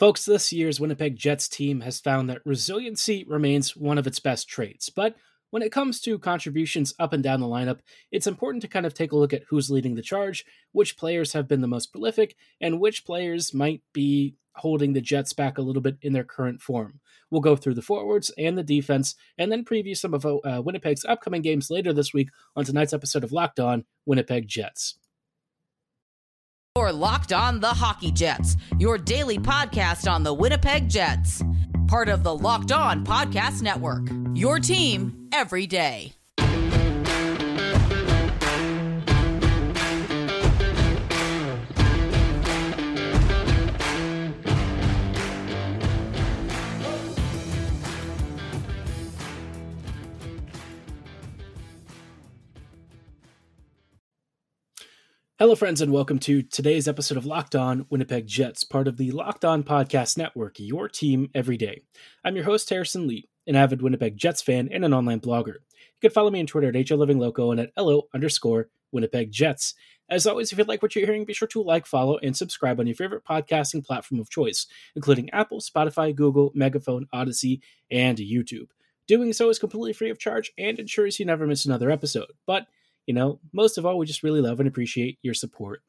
Folks, this year's Winnipeg Jets team has found that resiliency remains one of its best traits, but when it comes to contributions up and down the lineup, it's important to kind of take a look at who's leading the charge, which players have been the most prolific, and which players might be holding the Jets back a little bit in their current form. We'll go through the forwards and the defense, and then preview some of uh, Winnipeg's upcoming games later this week on tonight's episode of Locked On Winnipeg Jets. Or Locked On the Hockey Jets, your daily podcast on the Winnipeg Jets. Part of the Locked On Podcast Network. Your team every day. Hello, friends, and welcome to today's episode of Locked On Winnipeg Jets, part of the Locked On Podcast Network, your team every day. I'm your host, Harrison Lee, an avid Winnipeg Jets fan and an online blogger. You can follow me on Twitter at HLivingLoco and at LO underscore Winnipeg Jets. As always, if you like what you're hearing, be sure to like, follow, and subscribe on your favorite podcasting platform of choice, including Apple, Spotify, Google, Megaphone, Audacy, and YouTube. Doing so is completely free of charge and ensures you never miss another episode. But you know, most of all, we just really love and appreciate your support.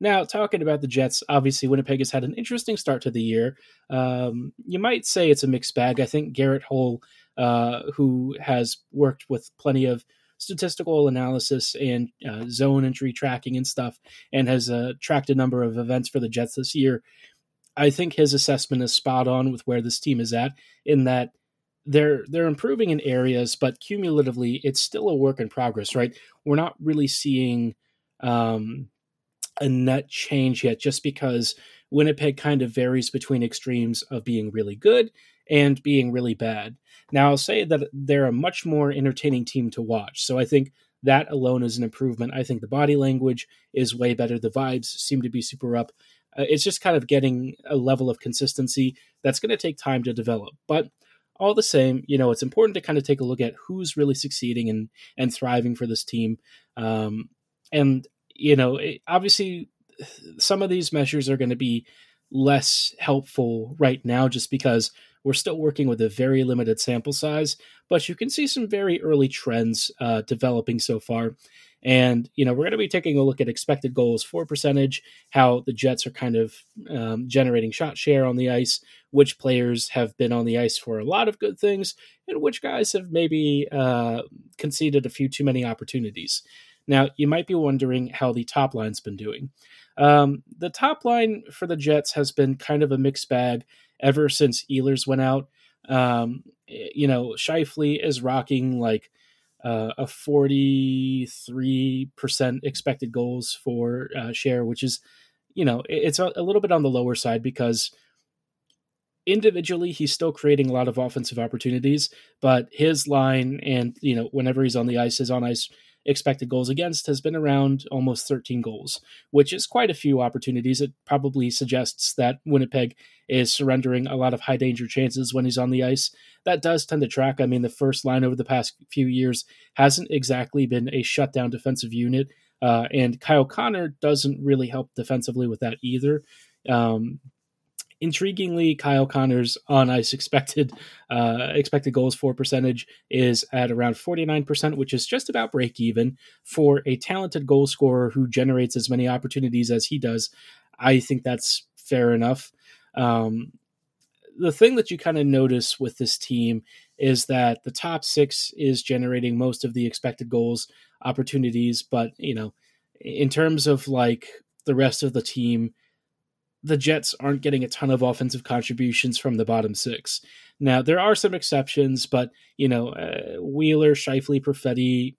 Now, talking about the Jets, obviously Winnipeg has had an interesting start to the year. Um, you might say it's a mixed bag. I think Garret Hohl, uh, who has worked with plenty of statistical analysis and uh, zone entry tracking and stuff, and has uh, tracked a number of events for the Jets this year, I think his assessment is spot on with where this team is at. In that they're they're improving in areas, but cumulatively, it's still a work in progress. Right? We're not really seeing um, a net change yet, just because Winnipeg kind of varies between extremes of being really good and being really bad. Now, I'll say that they're a much more entertaining team to watch. So I think that alone is an improvement. I think the body language is way better. The vibes seem to be super up. Uh, it's just kind of getting a level of consistency that's going to take time to develop. But all the same, you know, it's important to kind of take a look at who's really succeeding and and thriving for this team. Um, and you know, it, obviously, some of these measures are going to be less helpful right now, just because we're still working with a very limited sample size. But you can see some very early trends uh, developing so far. And, you know, we're going to be taking a look at expected goals for percentage, how the Jets are kind of um, generating shot share on the ice, which players have been on the ice for a lot of good things, and which guys have maybe uh, conceded a few too many opportunities. Now, you might be wondering how the top line's been doing. Um, the top line for the Jets has been kind of a mixed bag ever since Ehlers went out. Um, you know, Scheifele is rocking like uh, a 43% expected goals for uh, share, which is, you know, it's a, a, little bit on the lower side because individually he's still creating a lot of offensive opportunities, but his line and, you know, whenever he's on the ice, his on ice expected goals against has been around almost 13 goals, which is quite a few opportunities. It probably suggests that Winnipeg is surrendering a lot of high danger chances when he's on the ice. That does tend to track. I mean, the first line over the past few years hasn't exactly been a shutdown defensive unit, uh, and Kyle Connor doesn't really help defensively with that either. Um, intriguingly, Kyle Connor's on ice expected uh, expected goals for percentage is at around 49%, which is just about break even for a talented goal scorer who generates as many opportunities as he does. I think that's fair enough. Um, the thing that you kind of notice with this team is that the top six is generating most of the expected goals opportunities, but you know, in terms of like the rest of the team, the Jets aren't getting a ton of offensive contributions from the bottom six. Now there are some exceptions, but you know uh, Wheeler, Scheifele, Perfetti,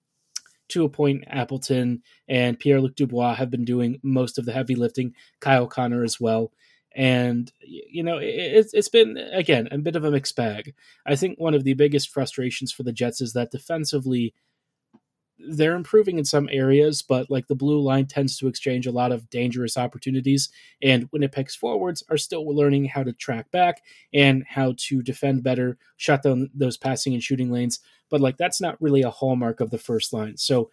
to a point Appleton, and Pierre Luc Dubois have been doing most of the heavy lifting. Kyle Connor as well, and you know it, it's been again a bit of a mixed bag. I think one of the biggest frustrations for the Jets is that defensively they're improving in some areas, but like the blue line tends to exchange a lot of dangerous opportunities. And Winnipeg's forwards are still learning how to track back and how to defend better, shut down those passing and shooting lanes. But like that's not really a hallmark of the first line. So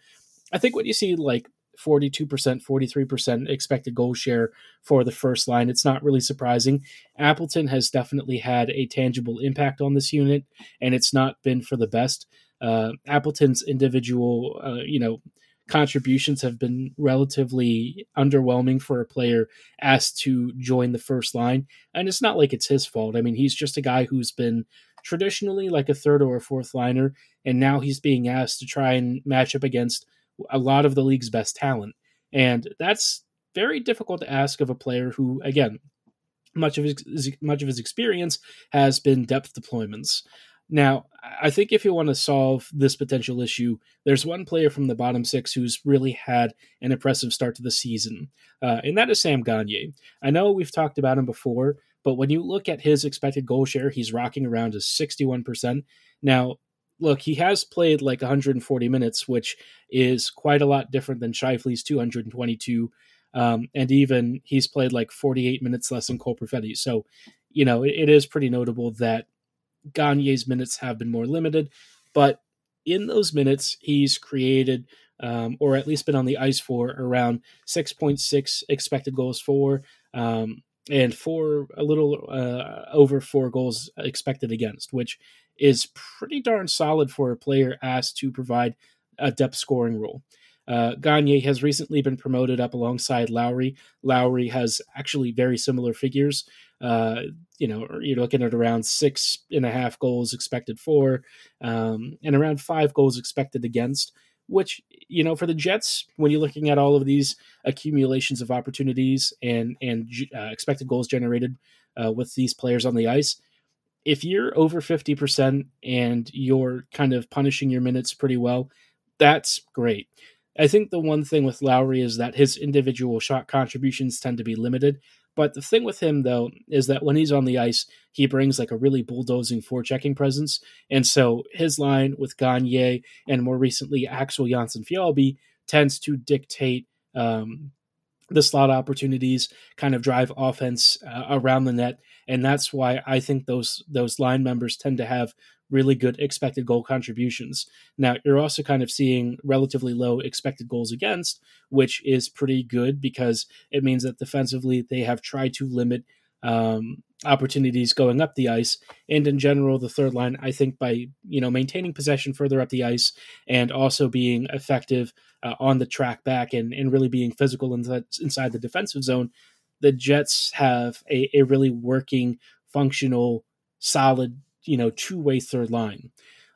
I think what you see like 42%, 43% expected goal share for the first line. It's not really surprising. Appleton has definitely had a tangible impact on this unit, and it's not been for the best. Uh, Appleton's individual, uh, you know, contributions have been relatively underwhelming for a player asked to join the first line. And it's not like it's his fault. I mean, he's just a guy who's been traditionally like a third or a fourth liner, and now he's being asked to try and match up against a lot of the league's best talent. And that's very difficult to ask of a player who, again, much of his much of his experience has been depth deployments. Now, I think if you want to solve this potential issue, there's one player from the bottom six who's really had an impressive start to the season, uh, and that is Sam Gagner. I know we've talked about him before, but when you look at his expected goal share, he's rocking around to 61%. Now, look, he has played like 140 minutes, which is quite a lot different than Scheifele's 222. Um, and even he's played like 48 minutes less than Cole Perfetti. So, you know, it, it is pretty notable that Gagner's minutes have been more limited, but in those minutes, he's created um, or at least been on the ice for around 6.6 expected goals for, um, and for a little uh, over four goals expected against, which is pretty darn solid for a player asked to provide a depth scoring role. Uh, Gagner has recently been promoted up alongside Lowry. Lowry has actually very similar figures. Uh, you know, you're looking at around six and a half goals expected for, um, and around five goals expected against. Which you know, for the Jets, when you're looking at all of these accumulations of opportunities and and uh, expected goals generated uh, with these players on the ice, if you're over 50% and you're kind of punishing your minutes pretty well, that's great. I think the one thing with Lowry is that his individual shot contributions tend to be limited. But the thing with him, though, is that when he's on the ice, he brings like a really bulldozing forechecking presence. And so his line with Gagne and more recently Axel Jonsson Fjallby tends to dictate um, the slot opportunities, kind of drive offense uh, around the net. And that's why I think those those line members tend to have really good expected goal contributions. Now, you're also kind of seeing relatively low expected goals against, which is pretty good because it means that defensively they have tried to limit um, opportunities going up the ice. And in general, the third line, I think by you know maintaining possession further up the ice and also being effective uh, on the track back and, and really being physical inside, inside the defensive zone, the Jets have a, a really working, functional, solid you know two way third line.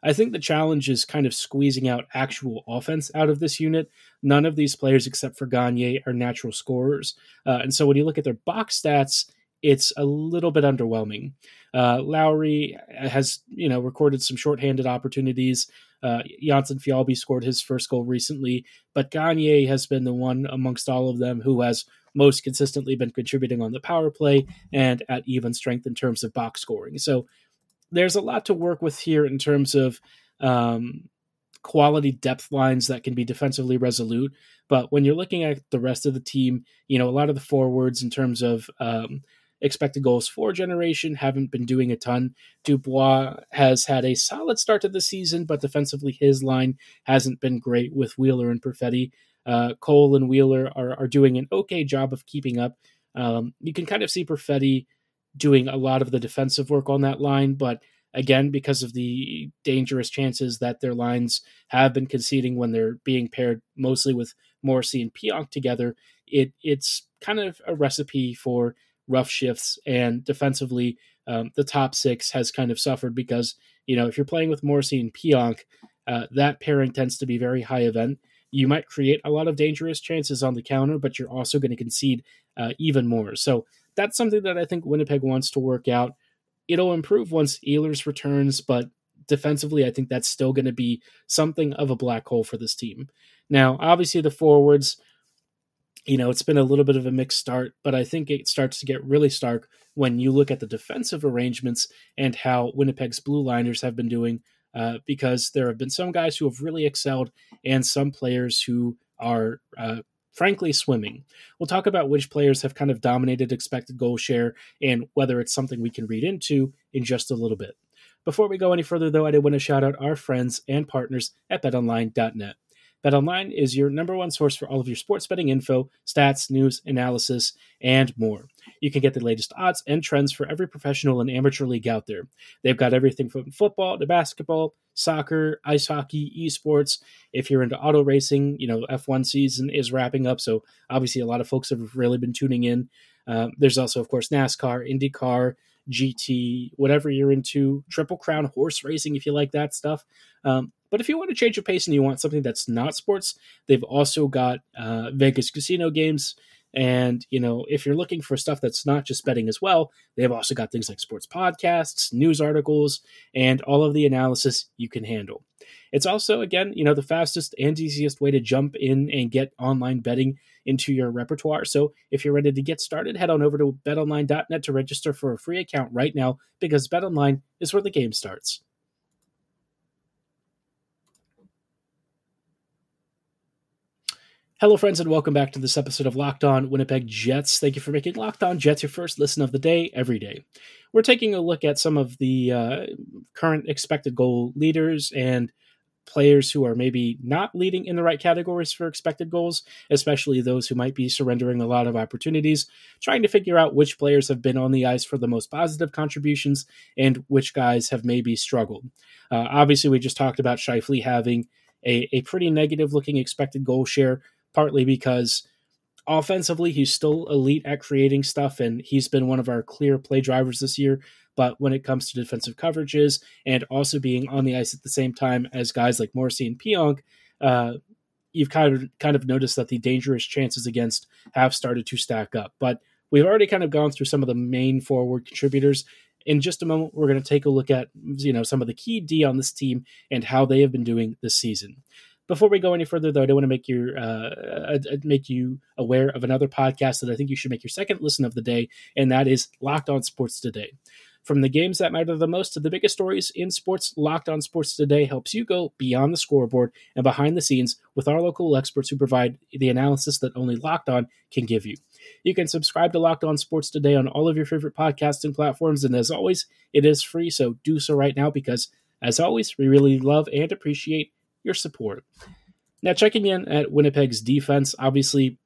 I think the challenge is kind of squeezing out actual offense out of this unit. None of these players, except for Gagne, are natural scorers, uh, and so when you look at their box stats, it's a little bit underwhelming. Uh, Lowry has, you know, recorded some shorthanded opportunities. Uh, Jonsson Fjallby scored his first goal recently, but Gagne has been the one amongst all of them who has most consistently been contributing on the power play and at even strength in terms of box scoring. So there's a lot to work with here in terms of um, quality depth lines that can be defensively resolute. But when you're looking at the rest of the team, you know, a lot of the forwards in terms of um, expected goals for generation haven't been doing a ton. Dubois has had a solid start to the season, but defensively his line hasn't been great with Wheeler and Perfetti. Uh, Cole and Wheeler are, are doing an okay job of keeping up. Um, you can kind of see Perfetti doing a lot of the defensive work on that line, but again, because of the dangerous chances that their lines have been conceding when they're being paired mostly with Morrissey and Pionk together, it it's kind of a recipe for rough shifts. And defensively, um, the top six has kind of suffered because you know if you're playing with Morrissey and Pionk, uh, that pairing tends to be very high event. You might create a lot of dangerous chances on the counter, but you're also going to concede uh, even more. So that's something that I think Winnipeg wants to work out. It'll improve once Ehlers returns, but defensively, I think that's still going to be something of a black hole for this team. Now, obviously, the forwards, you know, it's been a little bit of a mixed start, but I think it starts to get really stark when you look at the defensive arrangements and how Winnipeg's blue liners have been doing, uh, because there have been some guys who have really excelled and some players who are uh, frankly swimming. We'll talk about which players have kind of dominated expected goal share and whether it's something we can read into in just a little bit. Before we go any further, though, I did want to shout out our friends and partners at betonline.net. BetOnline is your number one source for all of your sports betting info, stats, news, analysis, and more. You can get the latest odds and trends for every professional and amateur league out there. They've got everything from football to basketball, soccer, ice hockey, esports. If you're into auto racing, you know, F1 season is wrapping up. So obviously, a lot of folks have really been tuning in. Um, there's also, of course, NASCAR, IndyCar, GT, whatever you're into, Triple Crown horse racing if you like that stuff. Um, but if you want to change your pace and you want something that's not sports, they've also got uh, Vegas casino games. And, you know, if you're looking for stuff that's not just betting as well, they've also got things like sports podcasts, news articles, and all of the analysis you can handle. It's also, again, you know, the fastest and easiest way to jump in and get online betting into your repertoire. So if you're ready to get started, head on over to betonline.net to register for a free account right now because betonline is where the game starts. Hello, friends, and welcome back to this episode of Locked On Winnipeg Jets. Thank you for making Locked On Jets your first listen of the day every day. We're taking a look at some of the uh, current expected goal leaders and players who are maybe not leading in the right categories for expected goals, especially those who might be surrendering a lot of opportunities, trying to figure out which players have been on the ice for the most positive contributions and which guys have maybe struggled. Uh, obviously, we just talked about Scheifele having a, a pretty negative looking expected goal share partly because offensively he's still elite at creating stuff and he's been one of our clear play drivers this year but when it comes to defensive coverages and also being on the ice at the same time as guys like Morrissey and Pionk, uh, you've kind of kind of noticed that the dangerous chances against have started to stack up. But we've already kind of gone through some of the main forward contributors. In just a moment, we're going to take a look at you know some of the key D on this team and how they have been doing this season. Before we go any further, though, I do want to make you uh, make you aware of another podcast that I think you should make your second listen of the day, and that is Locked On Sports Today. From the games that matter the most to the biggest stories in sports, Locked On Sports Today helps you go beyond the scoreboard and behind the scenes with our local experts who provide the analysis that only Locked On can give you. You can subscribe to Locked On Sports Today on all of your favorite podcasting platforms, and as always, it is free, so do so right now because, as always, we really love and appreciate your support. Now, checking in at Winnipeg's defense, obviously,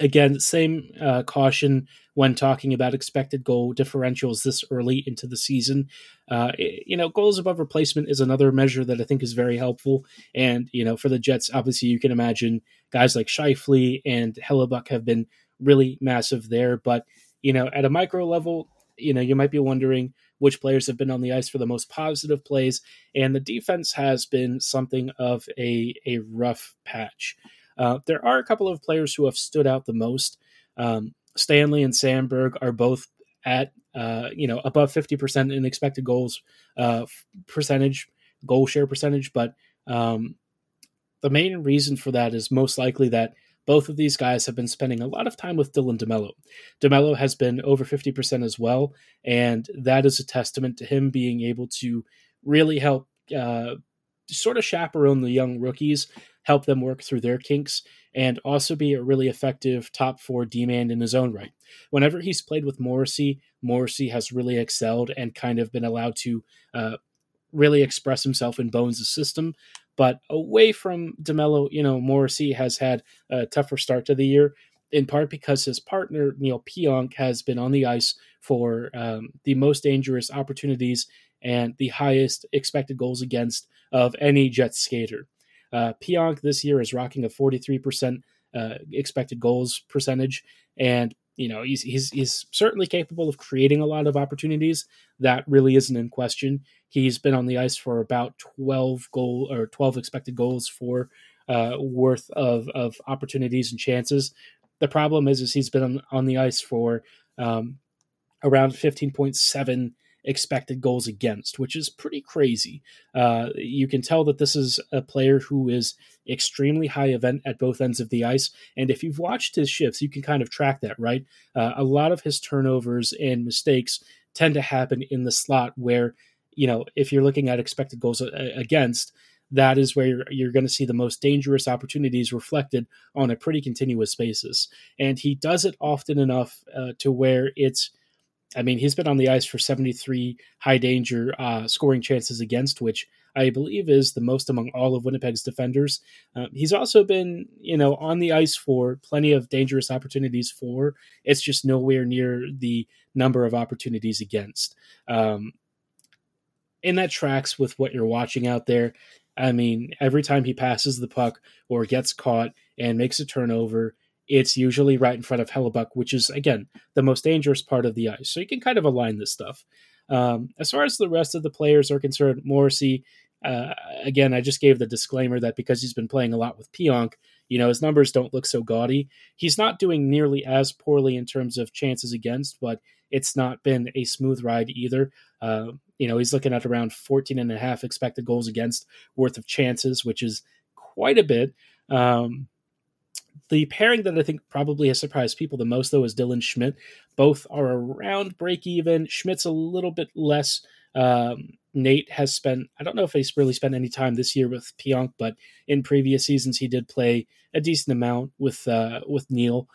again, same uh, caution when talking about expected goal differentials this early into the season. Uh, you know, goals above replacement is another measure that I think is very helpful. And, you know, for the Jets, obviously, you can imagine guys like Scheifele and Hellebuyck have been really massive there. But, you know, at a micro level, you know, you might be wondering, which players have been on the ice for the most positive plays, and the defense has been something of a, a rough patch. Uh, there are a couple of players who have stood out the most. Um, Stanley and Samberg are both at uh, you know above fifty percent in expected goals uh, percentage, goal share percentage, but um, the main reason for that is most likely that both of these guys have been spending a lot of time with Dylan DeMelo. DeMelo has been over 50% as well, and that is a testament to him being able to really help uh, sort of chaperone the young rookies, help them work through their kinks, and also be a really effective top four D man in his own right. Whenever he's played with Morrissey, Morrissey has really excelled and kind of been allowed to uh, really express himself in Bowness' system. But away from DeMelo, you know, Morrissey has had a tougher start to the year, in part because his partner, Neal Pionk, has been on the ice for um, the most dangerous opportunities and the highest expected goals against of any Jets skater. Uh, Pionk this year is rocking a 43% uh, expected goals percentage, and you know he's, he's he's certainly capable of creating a lot of opportunities. That really isn't in question. He's been on the ice for about 12 goal or 12 expected goals for uh, worth of of opportunities and chances. The problem is, is he's been on, on the ice for um, around 15.7 expected goals against, which is pretty crazy. Uh, you can tell that this is a player who is extremely high event at both ends of the ice. And if you've watched his shifts, you can kind of track that, right? Uh, a lot of his turnovers and mistakes tend to happen in the slot where, you know, if you're looking at expected goals against, that is where you're, you're going to see the most dangerous opportunities reflected on a pretty continuous basis. And he does it often enough uh, to where it's I mean, he's been on the ice for 73 high danger uh, scoring chances against, which I believe is the most among all of Winnipeg's defenders. Um, he's also been, you know, on the ice for plenty of dangerous opportunities for. It's just nowhere near the number of opportunities against. Um, and that tracks with what you're watching out there. I mean, every time he passes the puck or gets caught and makes a turnover, it's usually right in front of Hellebuyck, which is, again, the most dangerous part of the ice. So you can kind of align this stuff. Um, as far as the rest of the players are concerned, Morrissey, uh, again, I just gave the disclaimer that because he's been playing a lot with Pionk, you know, his numbers don't look so gaudy. He's not doing nearly as poorly in terms of chances against, but it's not been a smooth ride either. Uh, you know, he's looking at around 14 and a half expected goals against worth of chances, which is quite a bit. Um, the pairing that I think probably has surprised people the most, though, is Dylan Schmidt. Both are around break even. Schmidt's a little bit less. Um, Nate has spent, I don't know if he's really spent any time this year with Pionk, but in previous seasons he did play a decent amount with uh, with Neal.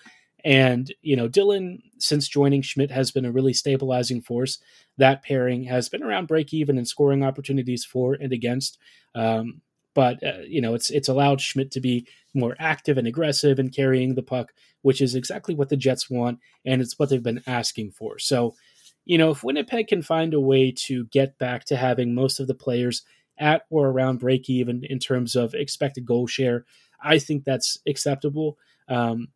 And, you know, Dylan, since joining Schmidt, has been a really stabilizing force. That pairing has been around break even and scoring opportunities for and against. Um, but uh, you know it's it's allowed Schmidt to be more active and aggressive and carrying the puck, which is exactly what the Jets want and it's what they've been asking for. So, you know, if Winnipeg can find a way to get back to having most of the players at or around break even in terms of expected goal share, I think that's acceptable. Um,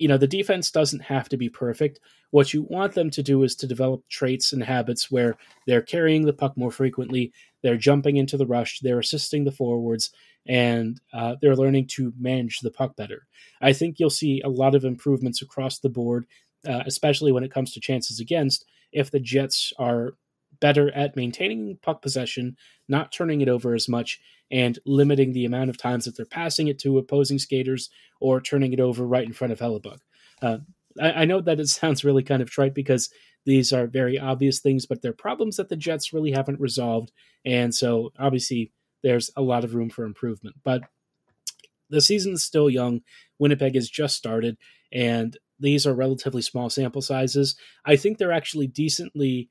you know, the defense doesn't have to be perfect. What you want them to do is to develop traits and habits where they're carrying the puck more frequently, they're jumping into the rush, they're assisting the forwards, and uh, they're learning to manage the puck better. I think you'll see a lot of improvements across the board, uh, especially when it comes to chances against, if the Jets are better at maintaining puck possession, not turning it over as much, and limiting the amount of times that they're passing it to opposing skaters or turning it over right in front of Hellebuyck. Uh, I, I know that it sounds really kind of trite because these are very obvious things, but they're problems that the Jets really haven't resolved. And so obviously there's a lot of room for improvement. But the season's still young. Winnipeg has just started, and these are relatively small sample sizes. I think they're actually decently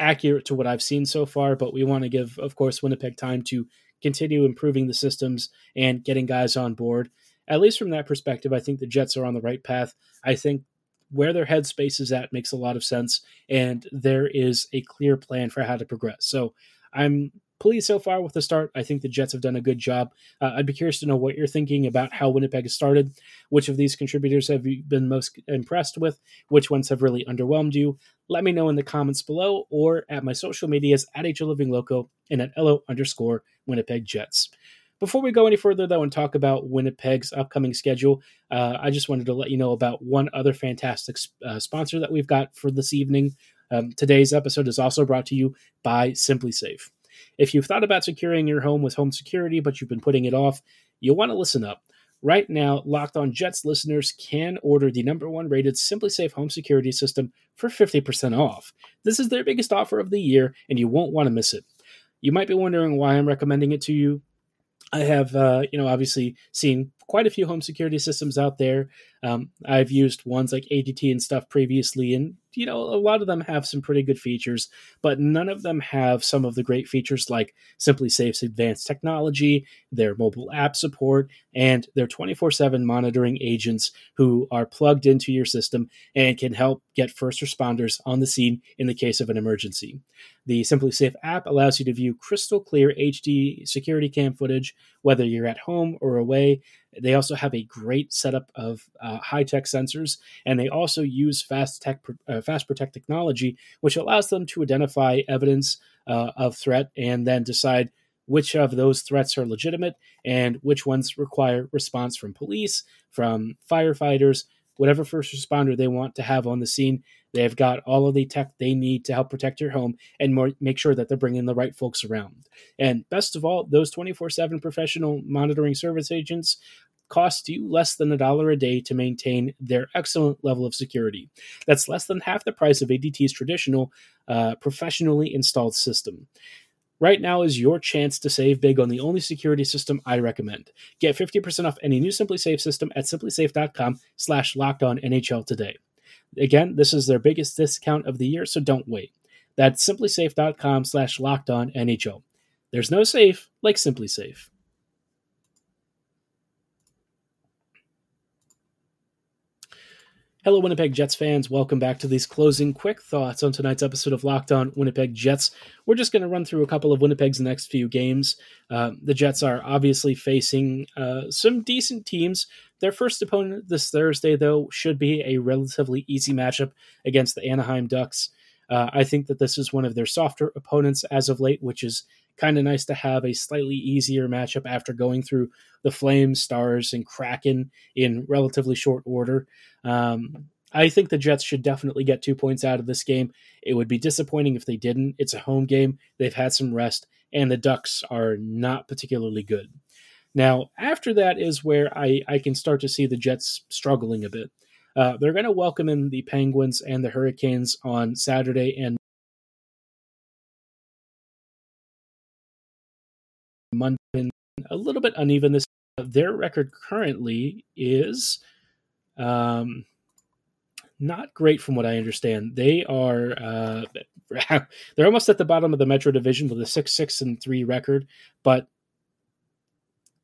accurate to what I've seen so far, but we want to give, of course, Winnipeg time to continue improving the systems and getting guys on board. At least from that perspective, I think the Jets are on the right path. I think where their headspace is at makes a lot of sense, and there is a clear plan for how to progress. So I'm pleased so far with the start. I think the Jets have done a good job. Uh, I'd be curious to know what you're thinking about how Winnipeg has started. Which of these contributors have you been most impressed with? Which ones have really underwhelmed you? Let me know in the comments below or at my social medias at HO Living Loco and at LO underscore Winnipeg Jets. Before we go any further, though, and talk about Winnipeg's upcoming schedule, uh, I just wanted to let you know about one other fantastic uh, sponsor that we've got for this evening. Um, today's episode is also brought to you by SimpliSafe. If you've thought about securing your home with home security, but you've been putting it off, you'll want to listen up. Right now, Locked On Jets listeners can order the number one rated SimpliSafe home security system for 50% off. This is their biggest offer of the year, and you won't want to miss it. You might be wondering why I'm recommending it to you. I have, uh, you know, obviously seen quite a few home security systems out there. Um, I've used ones like ADT and stuff previously, and you know, a lot of them have some pretty good features, but none of them have some of the great features like SimpliSafe's advanced technology, their mobile app support, and their 24 7 monitoring agents who are plugged into your system and can help get first responders on the scene in the case of an emergency. The Simply Safe app allows you to view crystal clear HD security cam footage, whether you're at home or away. They also have a great setup of uh, high tech sensors, and they also use fast tech, uh, fast protect technology, which allows them to identify evidence uh, of threat and then decide which of those threats are legitimate and which ones require response from police, from firefighters, whatever first responder they want to have on the scene. They've got all of the tech they need to help protect your home and more, make sure that they're bringing the right folks around. And best of all, those 24 7 professional monitoring service agents cost you less than a dollar a day to maintain their excellent level of security. That's less than half the price of ADT's traditional, uh, professionally installed system. Right now is your chance to save big on the only security system I recommend. Get 50% off any new SimpliSafe system at simplisafe.com slash locked on NHL today. Again, this is their biggest discount of the year, so don't wait. That's simplisafe.com slash locked on NHL. There's no safe like SimpliSafe. Hello, Winnipeg Jets fans. Welcome back to these closing quick thoughts on tonight's episode of Locked On Winnipeg Jets. We're just going to run through a couple of Winnipeg's next few games. Uh, the Jets are obviously facing uh, some decent teams. Their first opponent this Thursday, though, should be a relatively easy matchup against the Anaheim Ducks. Uh, I think that this is one of their softer opponents as of late, which is kind of nice to have a slightly easier matchup after going through the Flames, Stars, and Kraken in relatively short order. Um, I think the Jets should definitely get two points out of this game. It would be disappointing if they didn't. It's a home game, they've had some rest, and the Ducks are not particularly good. Now, after that is where I, I can start to see the Jets struggling a bit. Uh, they're going to welcome in the Penguins and the Hurricanes on Saturday and Monday. A little bit uneven this. Their record currently is um, not great from what I understand. They are uh, they're almost at the bottom of the Metro Division with a six six and three record, but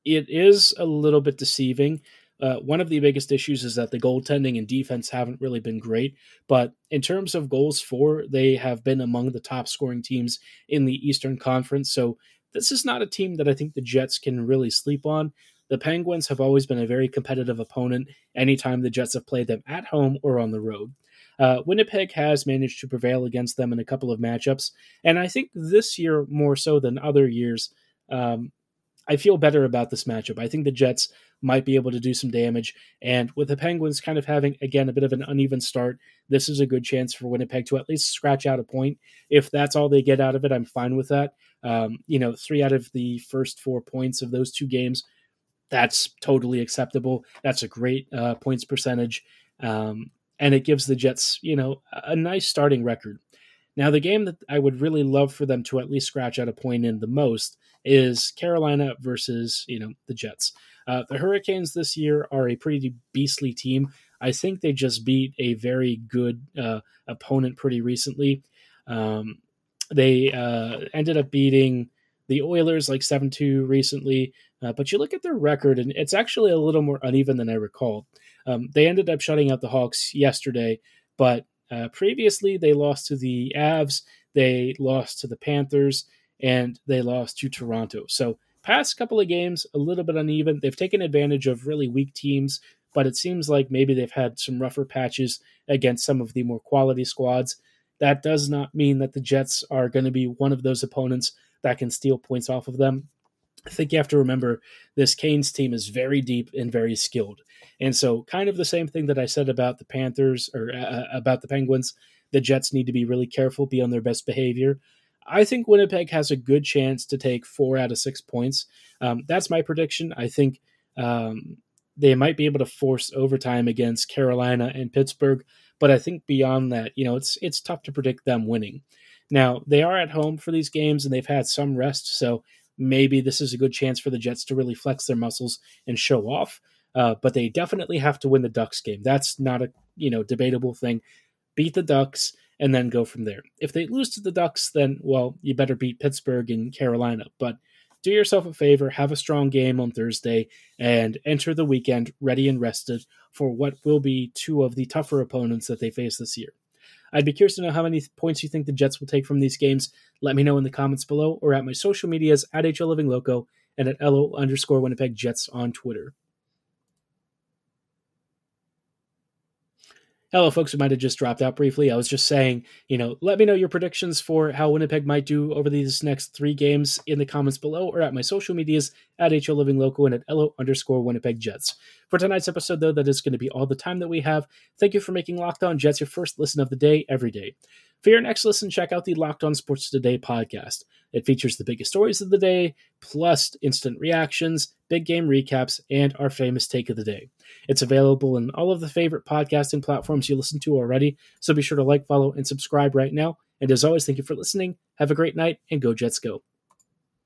it is a little bit deceiving. Uh, one of the biggest issues is that the goaltending and defense haven't really been great. But in terms of goals for, they have been among the top scoring teams in the Eastern Conference. So this is not a team that I think the Jets can really sleep on. The Penguins have always been a very competitive opponent anytime the Jets have played them at home or on the road. Uh, Winnipeg has managed to prevail against them in a couple of matchups, and I think this year more so than other years, um, I feel better about this matchup. I think the Jets might be able to do some damage. And with the Penguins kind of having, again, a bit of an uneven start, this is a good chance for Winnipeg to at least scratch out a point. If that's all they get out of it, I'm fine with that. Um, you know, three out of the first four points of those two games, that's totally acceptable. That's a great uh, points percentage. Um, and it gives the Jets, you know, a nice starting record. Now, the game that I would really love for them to at least scratch out a point in the most is Carolina versus, you know, the Jets. Uh, the Hurricanes this year are a pretty beastly team. I think they just beat a very good uh, opponent pretty recently. Um, they uh, ended up beating the Oilers like 7 2 recently, uh, but you look at their record and it's actually a little more uneven than I recall. Um, they ended up shutting out the Hawks yesterday, but uh, previously they lost to the Avs, they lost to the Panthers, and they lost to Toronto. So past couple of games a little bit uneven. They've taken advantage of really weak teams, but it seems like maybe they've had some rougher patches against some of the more quality squads. That does not mean that the Jets are going to be one of those opponents that can steal points off of them. I think you have to remember this Canes team is very deep and very skilled. And so, kind of the same thing that I said about the Panthers or uh, uh about the Penguins, the Jets need to be really careful, be on their best behavior. I think Winnipeg has a good chance to take four out of six points. Um, that's my prediction. I think um, they might be able to force overtime against Carolina and Pittsburgh, but I think beyond that, you know, it's it's tough to predict them winning. Now they are at home for these games and they've had some rest, so maybe this is a good chance for the Jets to really flex their muscles and show off. Uh, but they definitely have to win the Ducks game. That's not a you know debatable thing. Beat the Ducks and then go from there. If they lose to the Ducks, then, well, you better beat Pittsburgh and Carolina. But do yourself a favor, have a strong game on Thursday, and enter the weekend ready and rested for what will be two of the tougher opponents that they face this year. I'd be curious to know how many points you think the Jets will take from these games. Let me know in the comments below or at my social medias at HL Living Loco and at LO underscore Winnipeg Jets on Twitter. Hello, folks who might have just dropped out briefly. I was just saying, you know, let me know your predictions for how Winnipeg might do over these next three games in the comments below or at my social medias at HO Living Local and at LO underscore Winnipeg Jets. For tonight's episode, though, that is going to be all the time that we have. Thank you for making Locked On Jets your first listen of the day every day. For your next listen, check out the Locked On Sports Today podcast. It features the biggest stories of the day, plus instant reactions, big game recaps, and our famous take of the day. It's available in all of the favorite podcasting platforms you listen to already, so be sure to like, follow, and subscribe right now. And as always, thank you for listening. Have a great night, and go Jets go.